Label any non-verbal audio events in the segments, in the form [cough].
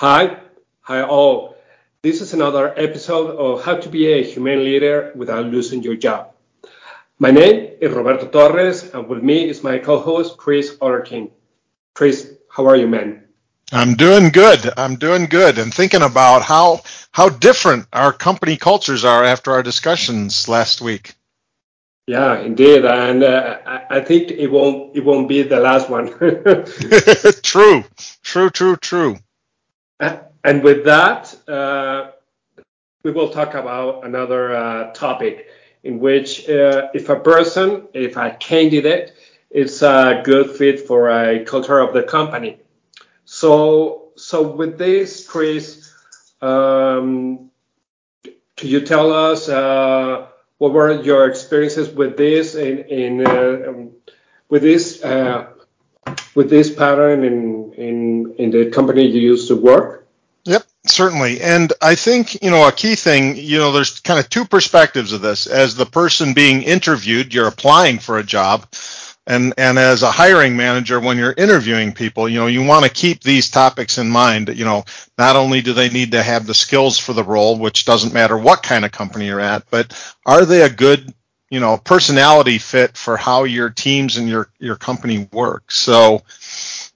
Hi, hi all. This is another episode of How to Be a Human Leader Without Losing Your Job. My name is Roberto Torres, and with me is my co-host Chris Ollerkin. Chris, how are you, man? I'm doing good. I'm doing good, and thinking about how how different our company cultures are after our discussions last week. Yeah, indeed, and uh, I think it won't it won't be the last one. [laughs] [laughs] true, true, true, true. And with that, uh, we will talk about another uh, topic in which uh, if a person, if a candidate, is a good fit for a culture of the company. So, so with this, Chris, um, could you tell us? Uh, what were your experiences with this in, in uh, um, with this uh, with this pattern in, in in the company you used to work? Yep, certainly. And I think, you know, a key thing, you know, there's kind of two perspectives of this. As the person being interviewed, you're applying for a job and and as a hiring manager when you're interviewing people you know you want to keep these topics in mind you know not only do they need to have the skills for the role which doesn't matter what kind of company you're at but are they a good you know personality fit for how your teams and your your company work so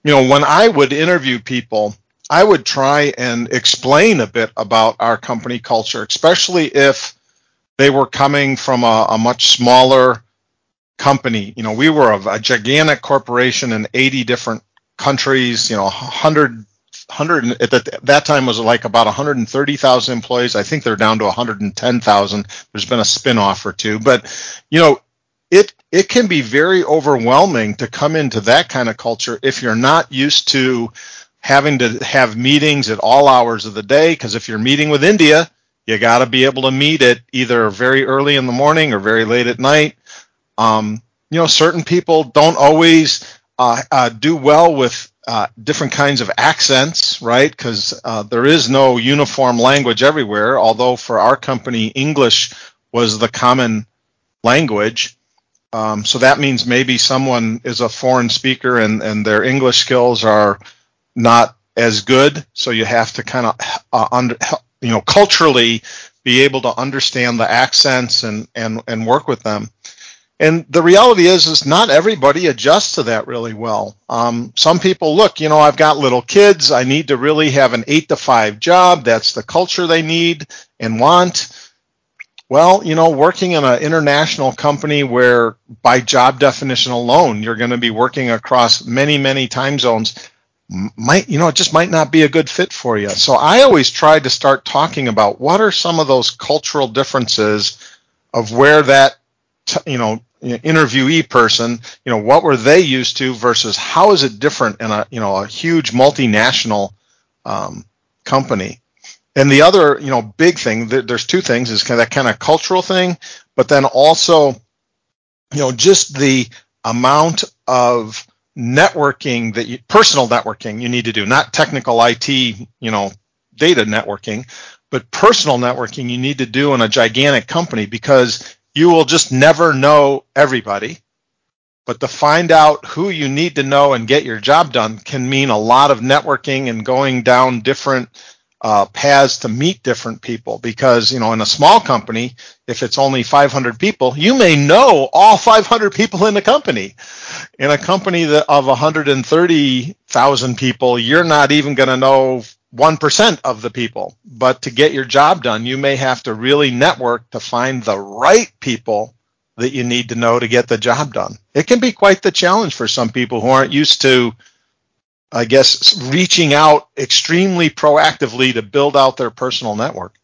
you know when i would interview people i would try and explain a bit about our company culture especially if they were coming from a, a much smaller company. You know, we were a, a gigantic corporation in 80 different countries. You know, 100 100 at that, that time was like about 130,000 employees. I think they're down to 110,000. There's been a spin-off or two, but you know, it it can be very overwhelming to come into that kind of culture if you're not used to having to have meetings at all hours of the day because if you're meeting with India, you got to be able to meet it either very early in the morning or very late at night. Um, you know, certain people don't always uh, uh, do well with uh, different kinds of accents, right? Because uh, there is no uniform language everywhere. Although for our company, English was the common language. Um, so that means maybe someone is a foreign speaker and, and their English skills are not as good. So you have to kind of uh, under, you know, culturally be able to understand the accents and, and, and work with them. And the reality is, is not everybody adjusts to that really well. Um, some people look, you know, I've got little kids. I need to really have an eight to five job. That's the culture they need and want. Well, you know, working in an international company where by job definition alone, you're going to be working across many, many time zones might, you know, it just might not be a good fit for you. So I always try to start talking about what are some of those cultural differences of where that you know interviewee person you know what were they used to versus how is it different in a you know a huge multinational um, company? And the other you know big thing there's two things is kind of that kind of cultural thing but then also you know just the amount of networking that you personal networking you need to do not technical IT you know data networking but personal networking you need to do in a gigantic company because you will just never know everybody. But to find out who you need to know and get your job done can mean a lot of networking and going down different uh, paths to meet different people. Because, you know, in a small company, if it's only 500 people, you may know all 500 people in the company. In a company that of 130,000 people, you're not even going to know 1% of the people. But to get your job done, you may have to really network to find the right people that you need to know to get the job done. It can be quite the challenge for some people who aren't used to, I guess, reaching out extremely proactively to build out their personal network.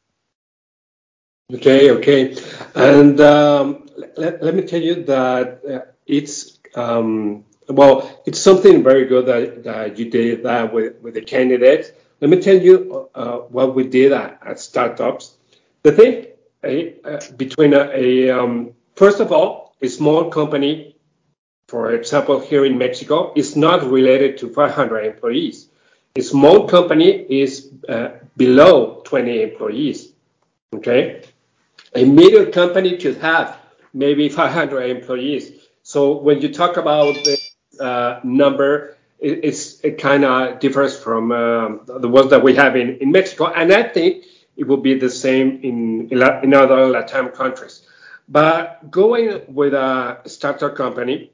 Okay, okay. And um, let, let me tell you that uh, it's, um, well, it's something very good that, that you did that with, with the candidates let me tell you uh, what we did at, at startups. The thing uh, between a, a um, first of all, a small company, for example, here in Mexico, is not related to 500 employees. A small company is uh, below 20 employees. Okay, a medium company could have maybe 500 employees. So when you talk about the uh, number, it, it's it kind of differs from um, the ones that we have in, in Mexico, and I think it will be the same in in, other Latin countries. But going with a startup company,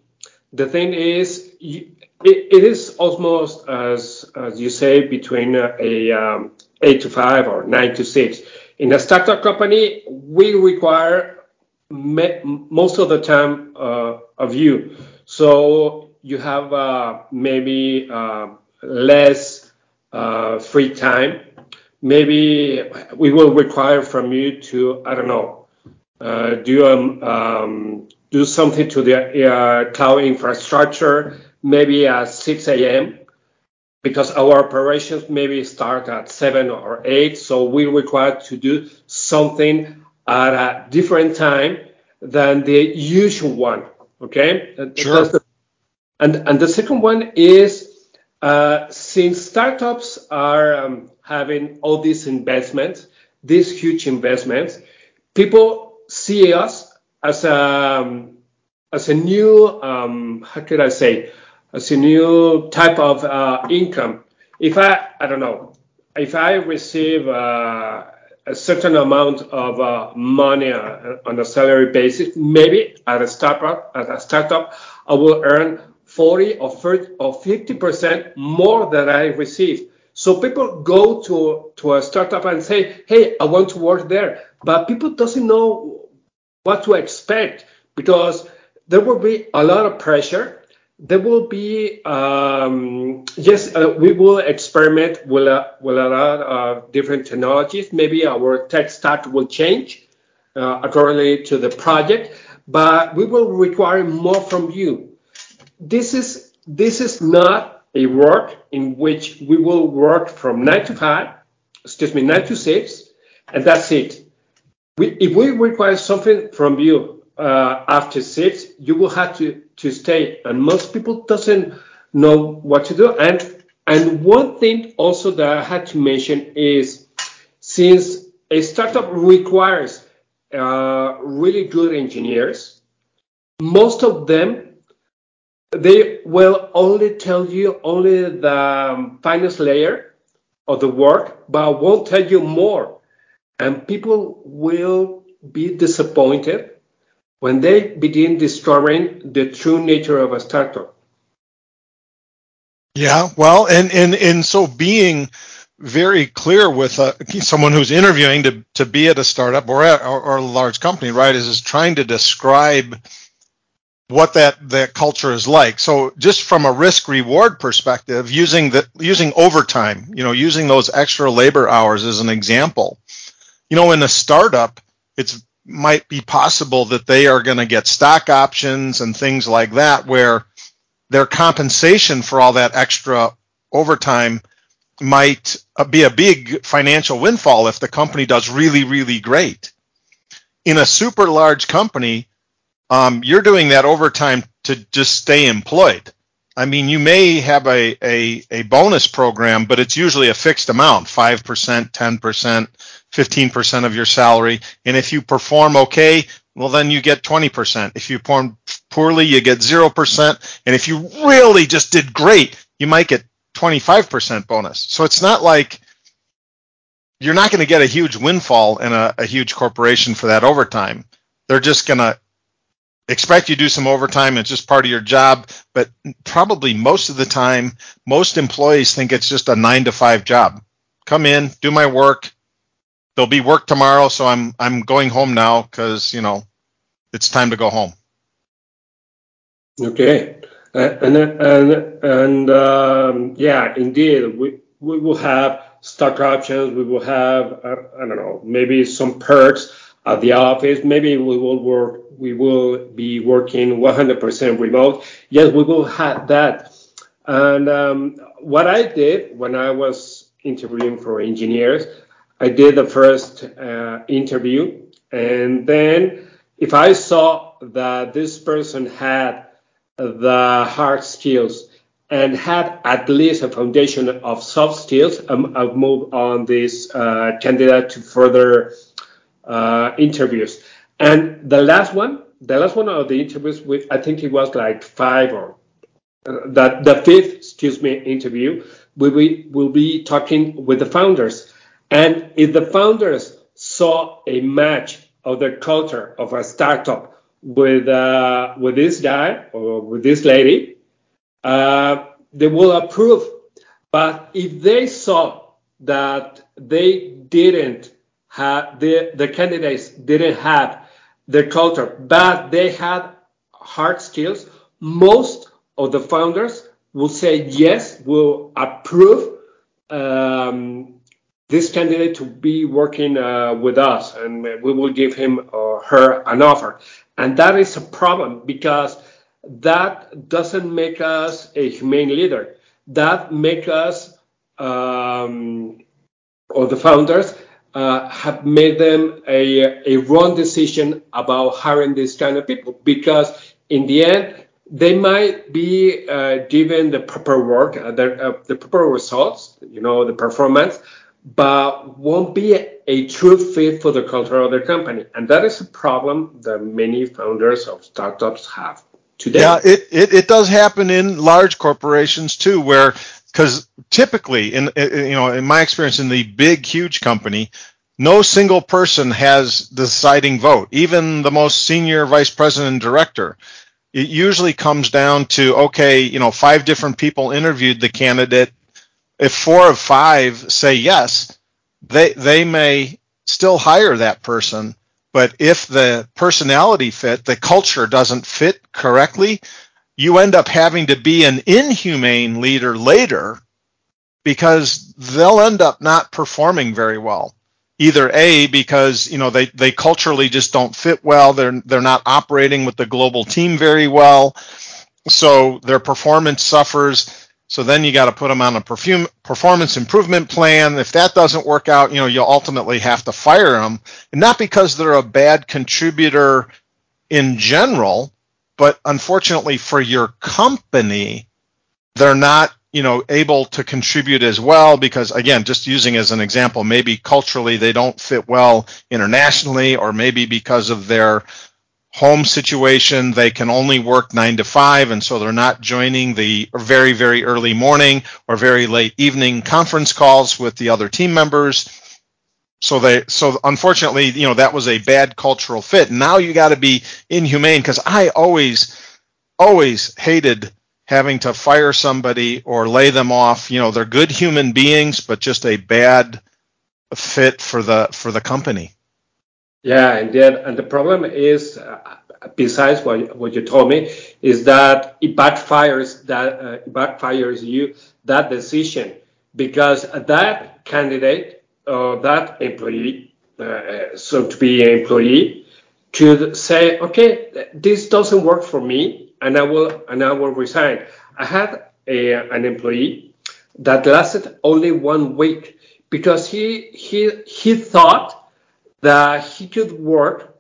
the thing is, it, it is almost as as you say between a, a um, eight to five or nine to six. In a startup company, we require me, most of the time uh, of you. So you have uh, maybe uh, less uh, free time. Maybe we will require from you to, I don't know, uh, do um, um, do something to the uh, cloud infrastructure, maybe at 6 a.m because our operations maybe start at seven or eight, so we require to do something at a different time than the usual one. Okay. Sure. The, and and the second one is uh, since startups are um, having all these investments, these huge investments, people see us as a um, as a new um, how could I say as a new type of uh, income. If I, I don't know, if I receive uh, a certain amount of uh, money uh, on a salary basis, maybe at a startup, at a startup, I will earn 40 or 30 or 50 percent more than I received. So people go to to a startup and say, "Hey, I want to work there," but people doesn't know what to expect because there will be a lot of pressure. There will be um, yes uh, we will experiment with a, with a lot of different technologies. Maybe our tech stack will change uh, accordingly to the project but we will require more from you this is this is not a work in which we will work from 9 to 5 excuse me 9 to 6 and that's it. We, if we require something from you uh, after 6 you will have to to stay. And most people doesn't know what to do. And and one thing also that i had to mention is since a startup requires uh, really good engineers most of them they will only tell you only the um, finance layer of the work but won't tell you more and people will be disappointed when they begin discovering the true nature of a startup. Yeah, well, and and and so being very clear with uh, someone who's interviewing to to be at a startup or, at, or, or a large company, right, is, is trying to describe what that that culture is like. So just from a risk reward perspective, using the using overtime, you know, using those extra labor hours as an example. You know, in a startup, it's might be possible that they are going to get stock options and things like that where their compensation for all that extra overtime might uh, be a big financial windfall if the company does really really great in a super large company Um, you're doing that overtime to just stay employed i mean you may have a, bonus program but it's usually a fixed amount 5% 10% 15% of your salary. And if you perform okay, well, then you get 20%. If you perform poorly, you get 0%. And if you really just did great, you might get 25% bonus. So it's not like you're not going to get a huge windfall in a, a huge corporation for that overtime. They're just going to expect you to do some overtime. It's just part of your job. But probably most of the time, most employees think it's just a nine to five job. Come in, do my work, there'll be work tomorrow, so I'm I'm going home now because you know it's time to go home. Okay, uh, and and and um, yeah, indeed, we we will have stock options. We will have uh, I don't know maybe some perks at the office. Maybe we will work. We will be working 100% remote. Yes, we will have that. And um, what I did when I was interviewing for engineers, I did the first uh, interview, and then if I saw that this person had the hard skills and had at least a foundation of soft skills, um, I've moved on this uh, candidate to further uh, interviews. And the last one, the last one of the interviews, with, I think it was like five or that the fifth, excuse me, interview, we will, will be talking with the founders. And if the founders saw a match of the culture of a startup with uh, with this guy or with this lady, uh, they will approve. But if they saw that they didn't have the the candidates didn't have the culture, but they had hard skills, most of the founders will say yes, will approve um, this candidate to be working uh, with us, and we will give him or her an offer. And that is a problem because that doesn't make us a humane leader. That makes us um, or the founders uh, have made them a, a wrong decision about hiring this kind of people because in the end they might be uh, given the proper work, uh, the, uh, the proper results, you know, the performance, but won't be a, a, true fit for the culture of the company. And that is a problem that many founders of startups have today. Yeah, it, it, it does happen in large corporations too, where because typically in you know in my experience in the big huge company no single person has the deciding vote. Even the most senior vice president and director. It usually comes down to okay, you know, five different people interviewed the candidate. If four of five say yes, they they may still hire that person, but if the personality fit, the culture doesn't fit correctly, you end up having to be an inhumane leader later because they'll end up not performing very well. Either a because you know they they culturally just don't fit well. They're they're not operating with the global team very well. So their performance suffers. So then you got to put them on a perfume performance improvement plan. If that doesn't work out you know you'll ultimately have to fire them and not because they're a bad contributor in general but unfortunately for your company they're not you know able to contribute as well because again just using as an example maybe culturally they don't fit well internationally or maybe because of their home situation they can only work 9 to 5 and so they're not joining the very very early morning or very late evening conference calls with the other team members so they so unfortunately you know that was a bad cultural fit now you got to be inhumane because i always always hated having to fire somebody or lay them off. You know, they're good human beings, but just a bad fit for the for the company. Yeah, and then and the problem is, uh, besides what what you told me, is that it backfires that uh, it backfires you that decision because that candidate that employee, uh, so to be an employee, could say, okay, this doesn't work for me and I will and I will resign. I had a, an employee that lasted only one week because he he he thought that he could work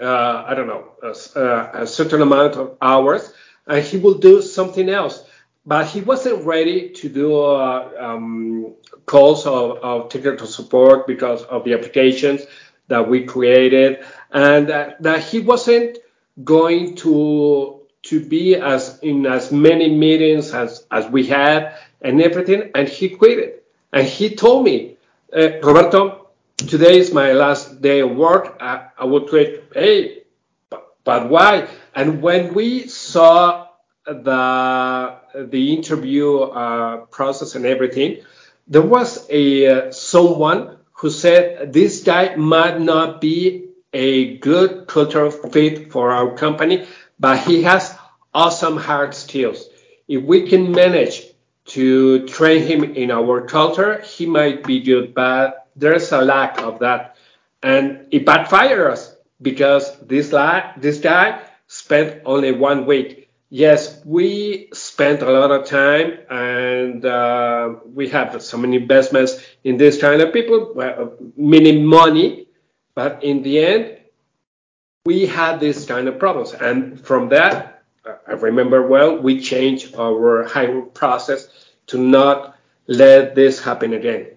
uh, I don't know a, a, certain amount of hours and he will do something else. But he wasn't ready to do uh, um, calls of, of, technical support because of the applications that we created, and uh, that he wasn't going to to be as in as many meetings as as we had and everything. And he quit it and he told me uh, roberto today is my last day of work. I, I will quit. Hey but, but why? And when we saw the the interview uh, process and everything there was a uh, someone who said this guy might not be a good cultural fit for our company, but he has awesome hard skills. If we can manage to train him in our culture, he might be good, but there's a lack of that. And it backfired us because this, la- this guy spent only one week. Yes, we spent a lot of time and uh, we have so many investments in this kind of people, well, many money, but in the end, we had this kind of problems. And from that, I remember well, we changed our hiring process to not let this happen again.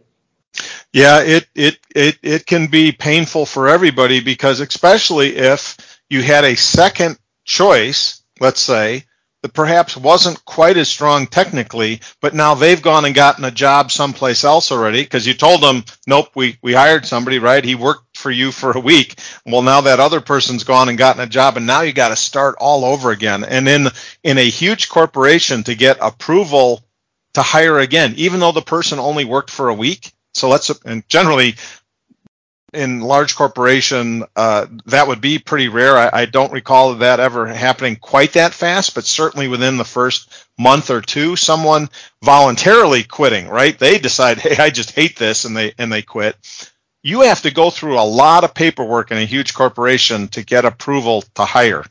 Yeah, it, it, it, it can be painful for everybody because especially if you had a second choice, let's say, that perhaps wasn't quite as strong technically, but now they've gone and gotten a job someplace else already because you told them, nope, we, we hired somebody, right? He worked for you for a week. Well, now that other person's gone and gotten a job and now you got to start all over again. And in, in a huge corporation to get approval to hire again, even though the person only worked for a week. So let's, and generally in large corporation, uh, that would be pretty rare. I, I, don't recall that ever happening quite that fast, but certainly within the first month or two, someone voluntarily quitting, right? They decide, hey, I just hate this, and they and they quit. You have to go through a lot of paperwork in a huge corporation to get approval to hire.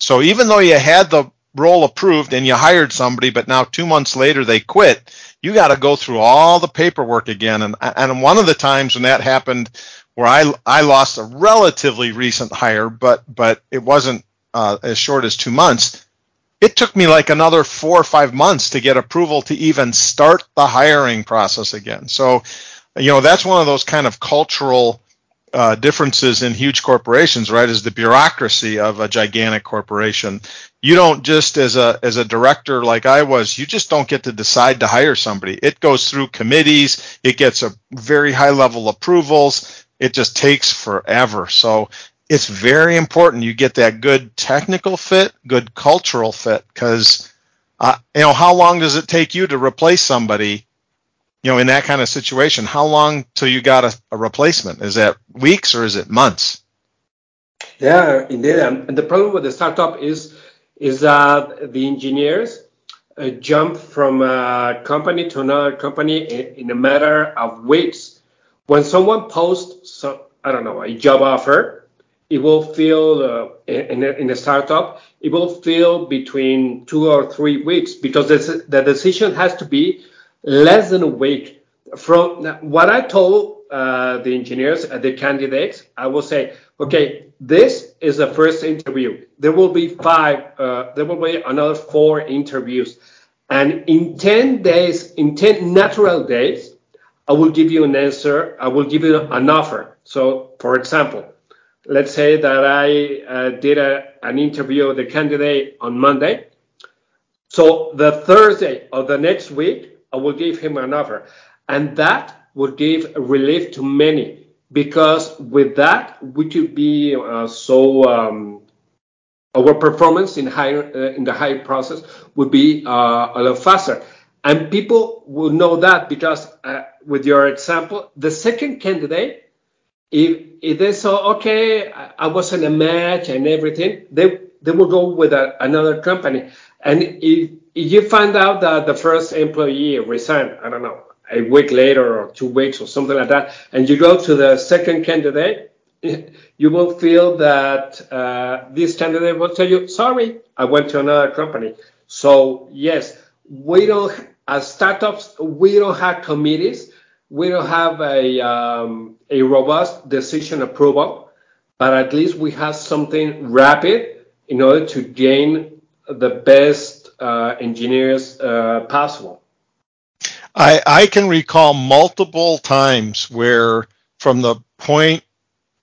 So even though you had the role approved and you hired somebody, but now two months later they quit, you got to go through all the paperwork again. And, and one of the times when that happened, where I, I lost a relatively recent hire, but, but it wasn't uh, as short as two months. It took me like another four or five months to get approval to even start the hiring process again. So, you know, that's one of those kind of cultural uh, differences in huge corporations, right, is the bureaucracy of a gigantic corporation. You don't just as a as a director like I was, you just don't get to decide to hire somebody. It goes through committees, it gets a very high level approvals. It just takes forever. So it's very important you get that good technical fit, good cultural fit, because uh, you know how long does it take you to replace somebody you know, in that kind of situation, how long till you got a, a replacement? Is that weeks or is it months? Yeah, indeed. And the problem with the startup is is that the engineers uh, jump from a company to another company in, in, a matter of weeks. When someone posts, some, I don't know, a job offer, it will feel uh, in, a, in a startup, it will feel between two or three weeks because the decision has to be less than a week. From what I told uh, the engineers, uh, the candidates, I will say, okay, this is the first interview. There will be five, uh, there will be another four interviews. And in 10 days, in 10 natural days, I will give you an answer. I will give you an offer. So, for example, let's say that I uh, did a, an interview with the candidate on Monday. So the Thursday of the next week, I will give him an offer. And that would give relief to many because with that, we could be uh, so, um, our performance in, higher, uh, in the high process would be uh, a lot faster. And people will know that because uh, with your example, the second candidate, if, if they saw, okay, I wasn't a match and everything, they, they will go with a, another company. And if you find out that the first employee resigned, I don't know, a week later or two weeks or something like that, and you go to the second candidate, [laughs] you will feel that uh, this candidate will tell you, sorry, I went to another company. So yes, we don't, as startups, we don't have committees. We don't have a, um, a robust decision approval, but at least we have something rapid in order to gain the best uh, engineers uh, possible. I, I can recall multiple times where from the point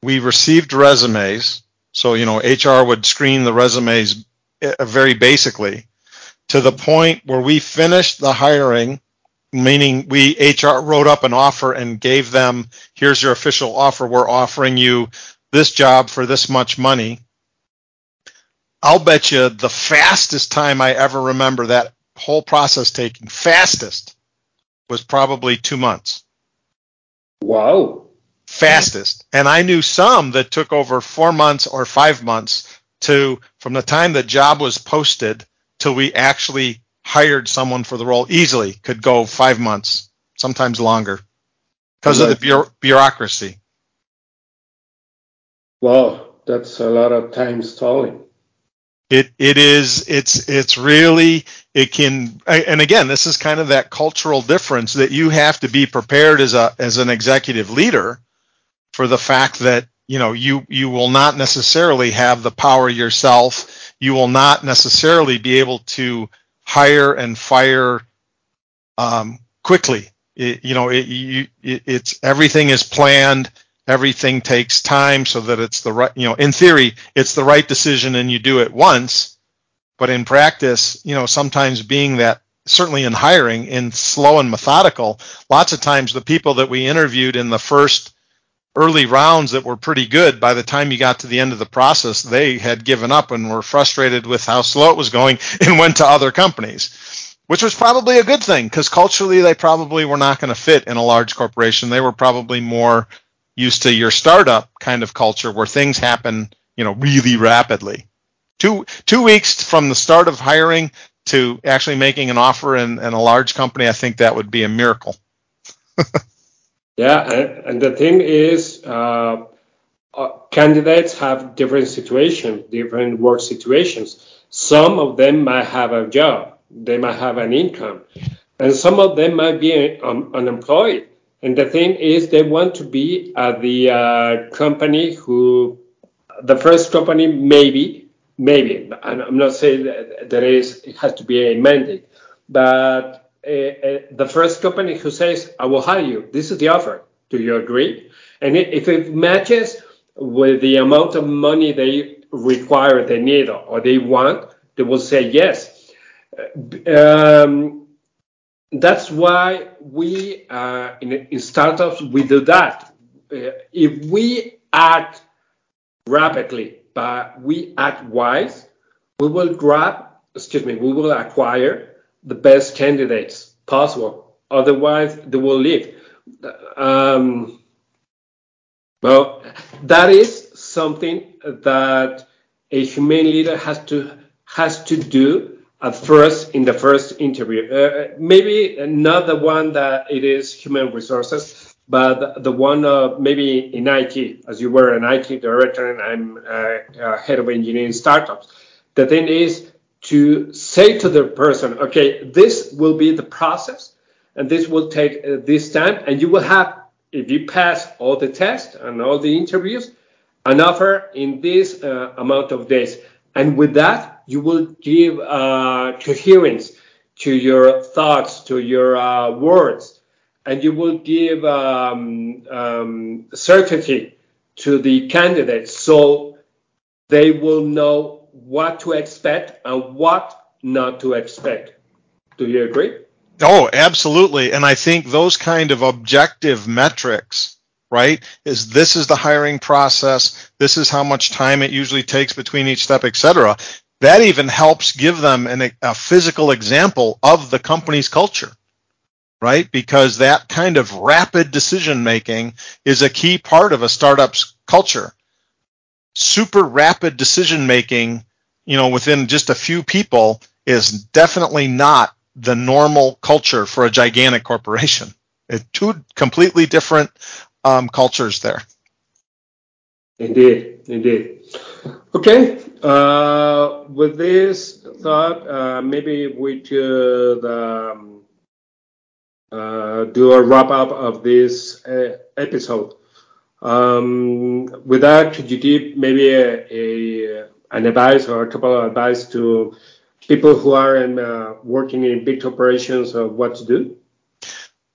we received resumes, so you know HR would screen the resumes uh, very basically, to the point where we finished the hiring, meaning we HR wrote up an offer and gave them, here's your official offer. We're offering you this job for this much money. I'll bet you the fastest time I ever remember that whole process taking, fastest, was probably two months. Wow. Fastest. And I knew some that took over four months or five months to, from the time the job was posted till we actually hired someone for the role easily could go five months, sometimes longer because of the bureaucracy. Wow, that's a lot of time stalling. It it is it's it's really it can and again this is kind of that cultural difference that you have to be prepared as a as an executive leader for the fact that you know you you will not necessarily have the power yourself. You will not necessarily be able to hire and fire um, quickly. It, you know it, you, it, it's everything is planned everything takes time so that it's the right you know in theory it's the right decision and you do it once but in practice, you know, sometimes being that certainly in hiring in slow and methodical, lots of times the people that we interviewed in the first early rounds that were pretty good by the time you got to the end of the process they had given up and were frustrated with how slow it was going [laughs] and went to other companies which was probably a good thing because culturally they probably were not going to fit in a large corporation. They were probably more used to your startup kind of culture where things happen you know really rapidly two two weeks from the start of hiring to actually making an offer in, in a large company i think that would be a miracle [laughs] Yeah, and, and the thing is, uh, uh, candidates have different situations, different work situations. Some of them might have a job, they might have an income, and some of them might be um, unemployed. And the thing is, they want to be at the uh, company who, the first company, maybe, maybe. And I'm not saying that there is, it has to be a mandate, but uh, uh, the first company who says, I will hire you, this is the offer. Do you agree? And if it matches with the amount of money they require, they need, or they want, they will say yes. Um, that's why we, uh, in, in, startups, we do that. Uh, if we act rapidly, but we act wise, we will grab, excuse me, we will acquire the best candidates possible. Otherwise, they will leave. Um, well, that is something that a human leader has to has to do at first in the first interview. Uh, maybe not the one that it is human resources, but the one uh, maybe in IT, as you were an IT director and I'm uh, head of engineering startups. The thing is, to say to the person, okay, this will be the process and this will take uh, this time and you will have, if you pass all the tests and all the interviews, an offer in this uh, amount of days. And with that, you will give uh, coherence to your thoughts, to your uh, words, and you will give um, um, certainty to the candidates so they will know what to expect and what not to expect. Do you agree? Oh, absolutely. And I think those kind of objective metrics, right, is this is the hiring process, this is how much time it usually takes between each step, etc. That even helps give them an, a physical example of the company's culture, right? Because that kind of rapid decision making is a key part of a startup's culture super rapid decision making, you know, within just a few people is definitely not the normal culture for a gigantic corporation. It's two completely different um, cultures there. Indeed, indeed. Okay, uh, with this thought, uh, maybe we could um, uh, do a wrap up of this uh, episode. Um, with that, could you give maybe a, a, an advice or a couple of advice to people who are in, uh, working in big corporations of what to do?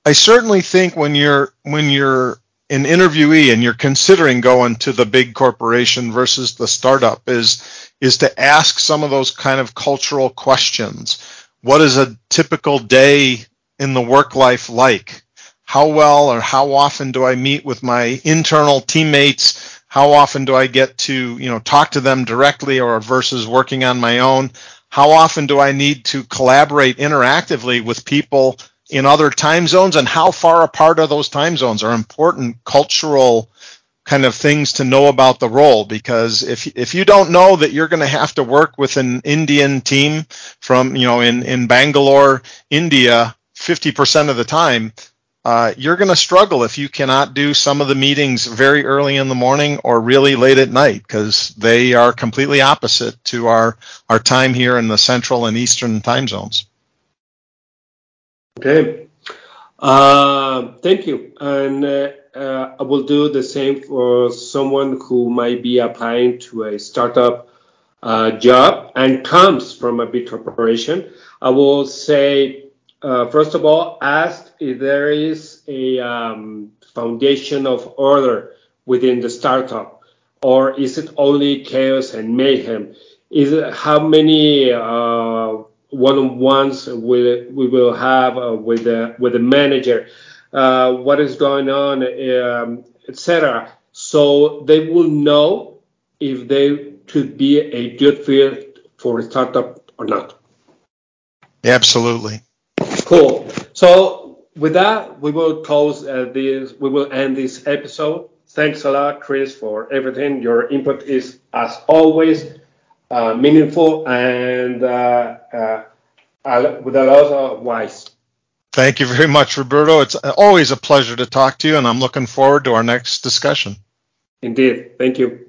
I certainly think when you're when you're an interviewee and you're considering going to the big corporation versus the startup is is to ask some of those kind of cultural questions. What is a typical day in the work life like? how well or how often do I meet with my internal teammates? How often do I get to, you know, talk to them directly or versus working on my own? How often do I need to collaborate interactively with people in other time zones and how far apart are those time zones are important cultural kind of things to know about the role because if if you don't know that you're going to have to work with an Indian team from you know in in Bangalore India 50% of the time uh, you're going to struggle if you cannot do some of the meetings very early in the morning or really late at night because they are completely opposite to our our time here in the central and eastern time zones. Okay, uh, thank you, and uh, uh I will do the same for someone who might be applying to a startup uh, job and comes from a big corporation. I will say uh, first of all, ask if there is a um, foundation of order within the startup, or is it only chaos and mayhem? is it, how many uh, one-on-ones we, we will have uh, with the with the manager, uh, what is going on, um, etc. So they will know if they could be a good fit for a startup or not. Absolutely. Cool. So with that, we will close uh, this. We will end this episode. Thanks a lot, Chris, for everything. Your input is, as always, uh, meaningful and uh, uh, with a lot of wise. Thank you very much, Roberto. It's always a pleasure to talk to you, and I'm looking forward to our next discussion. Indeed. Thank you.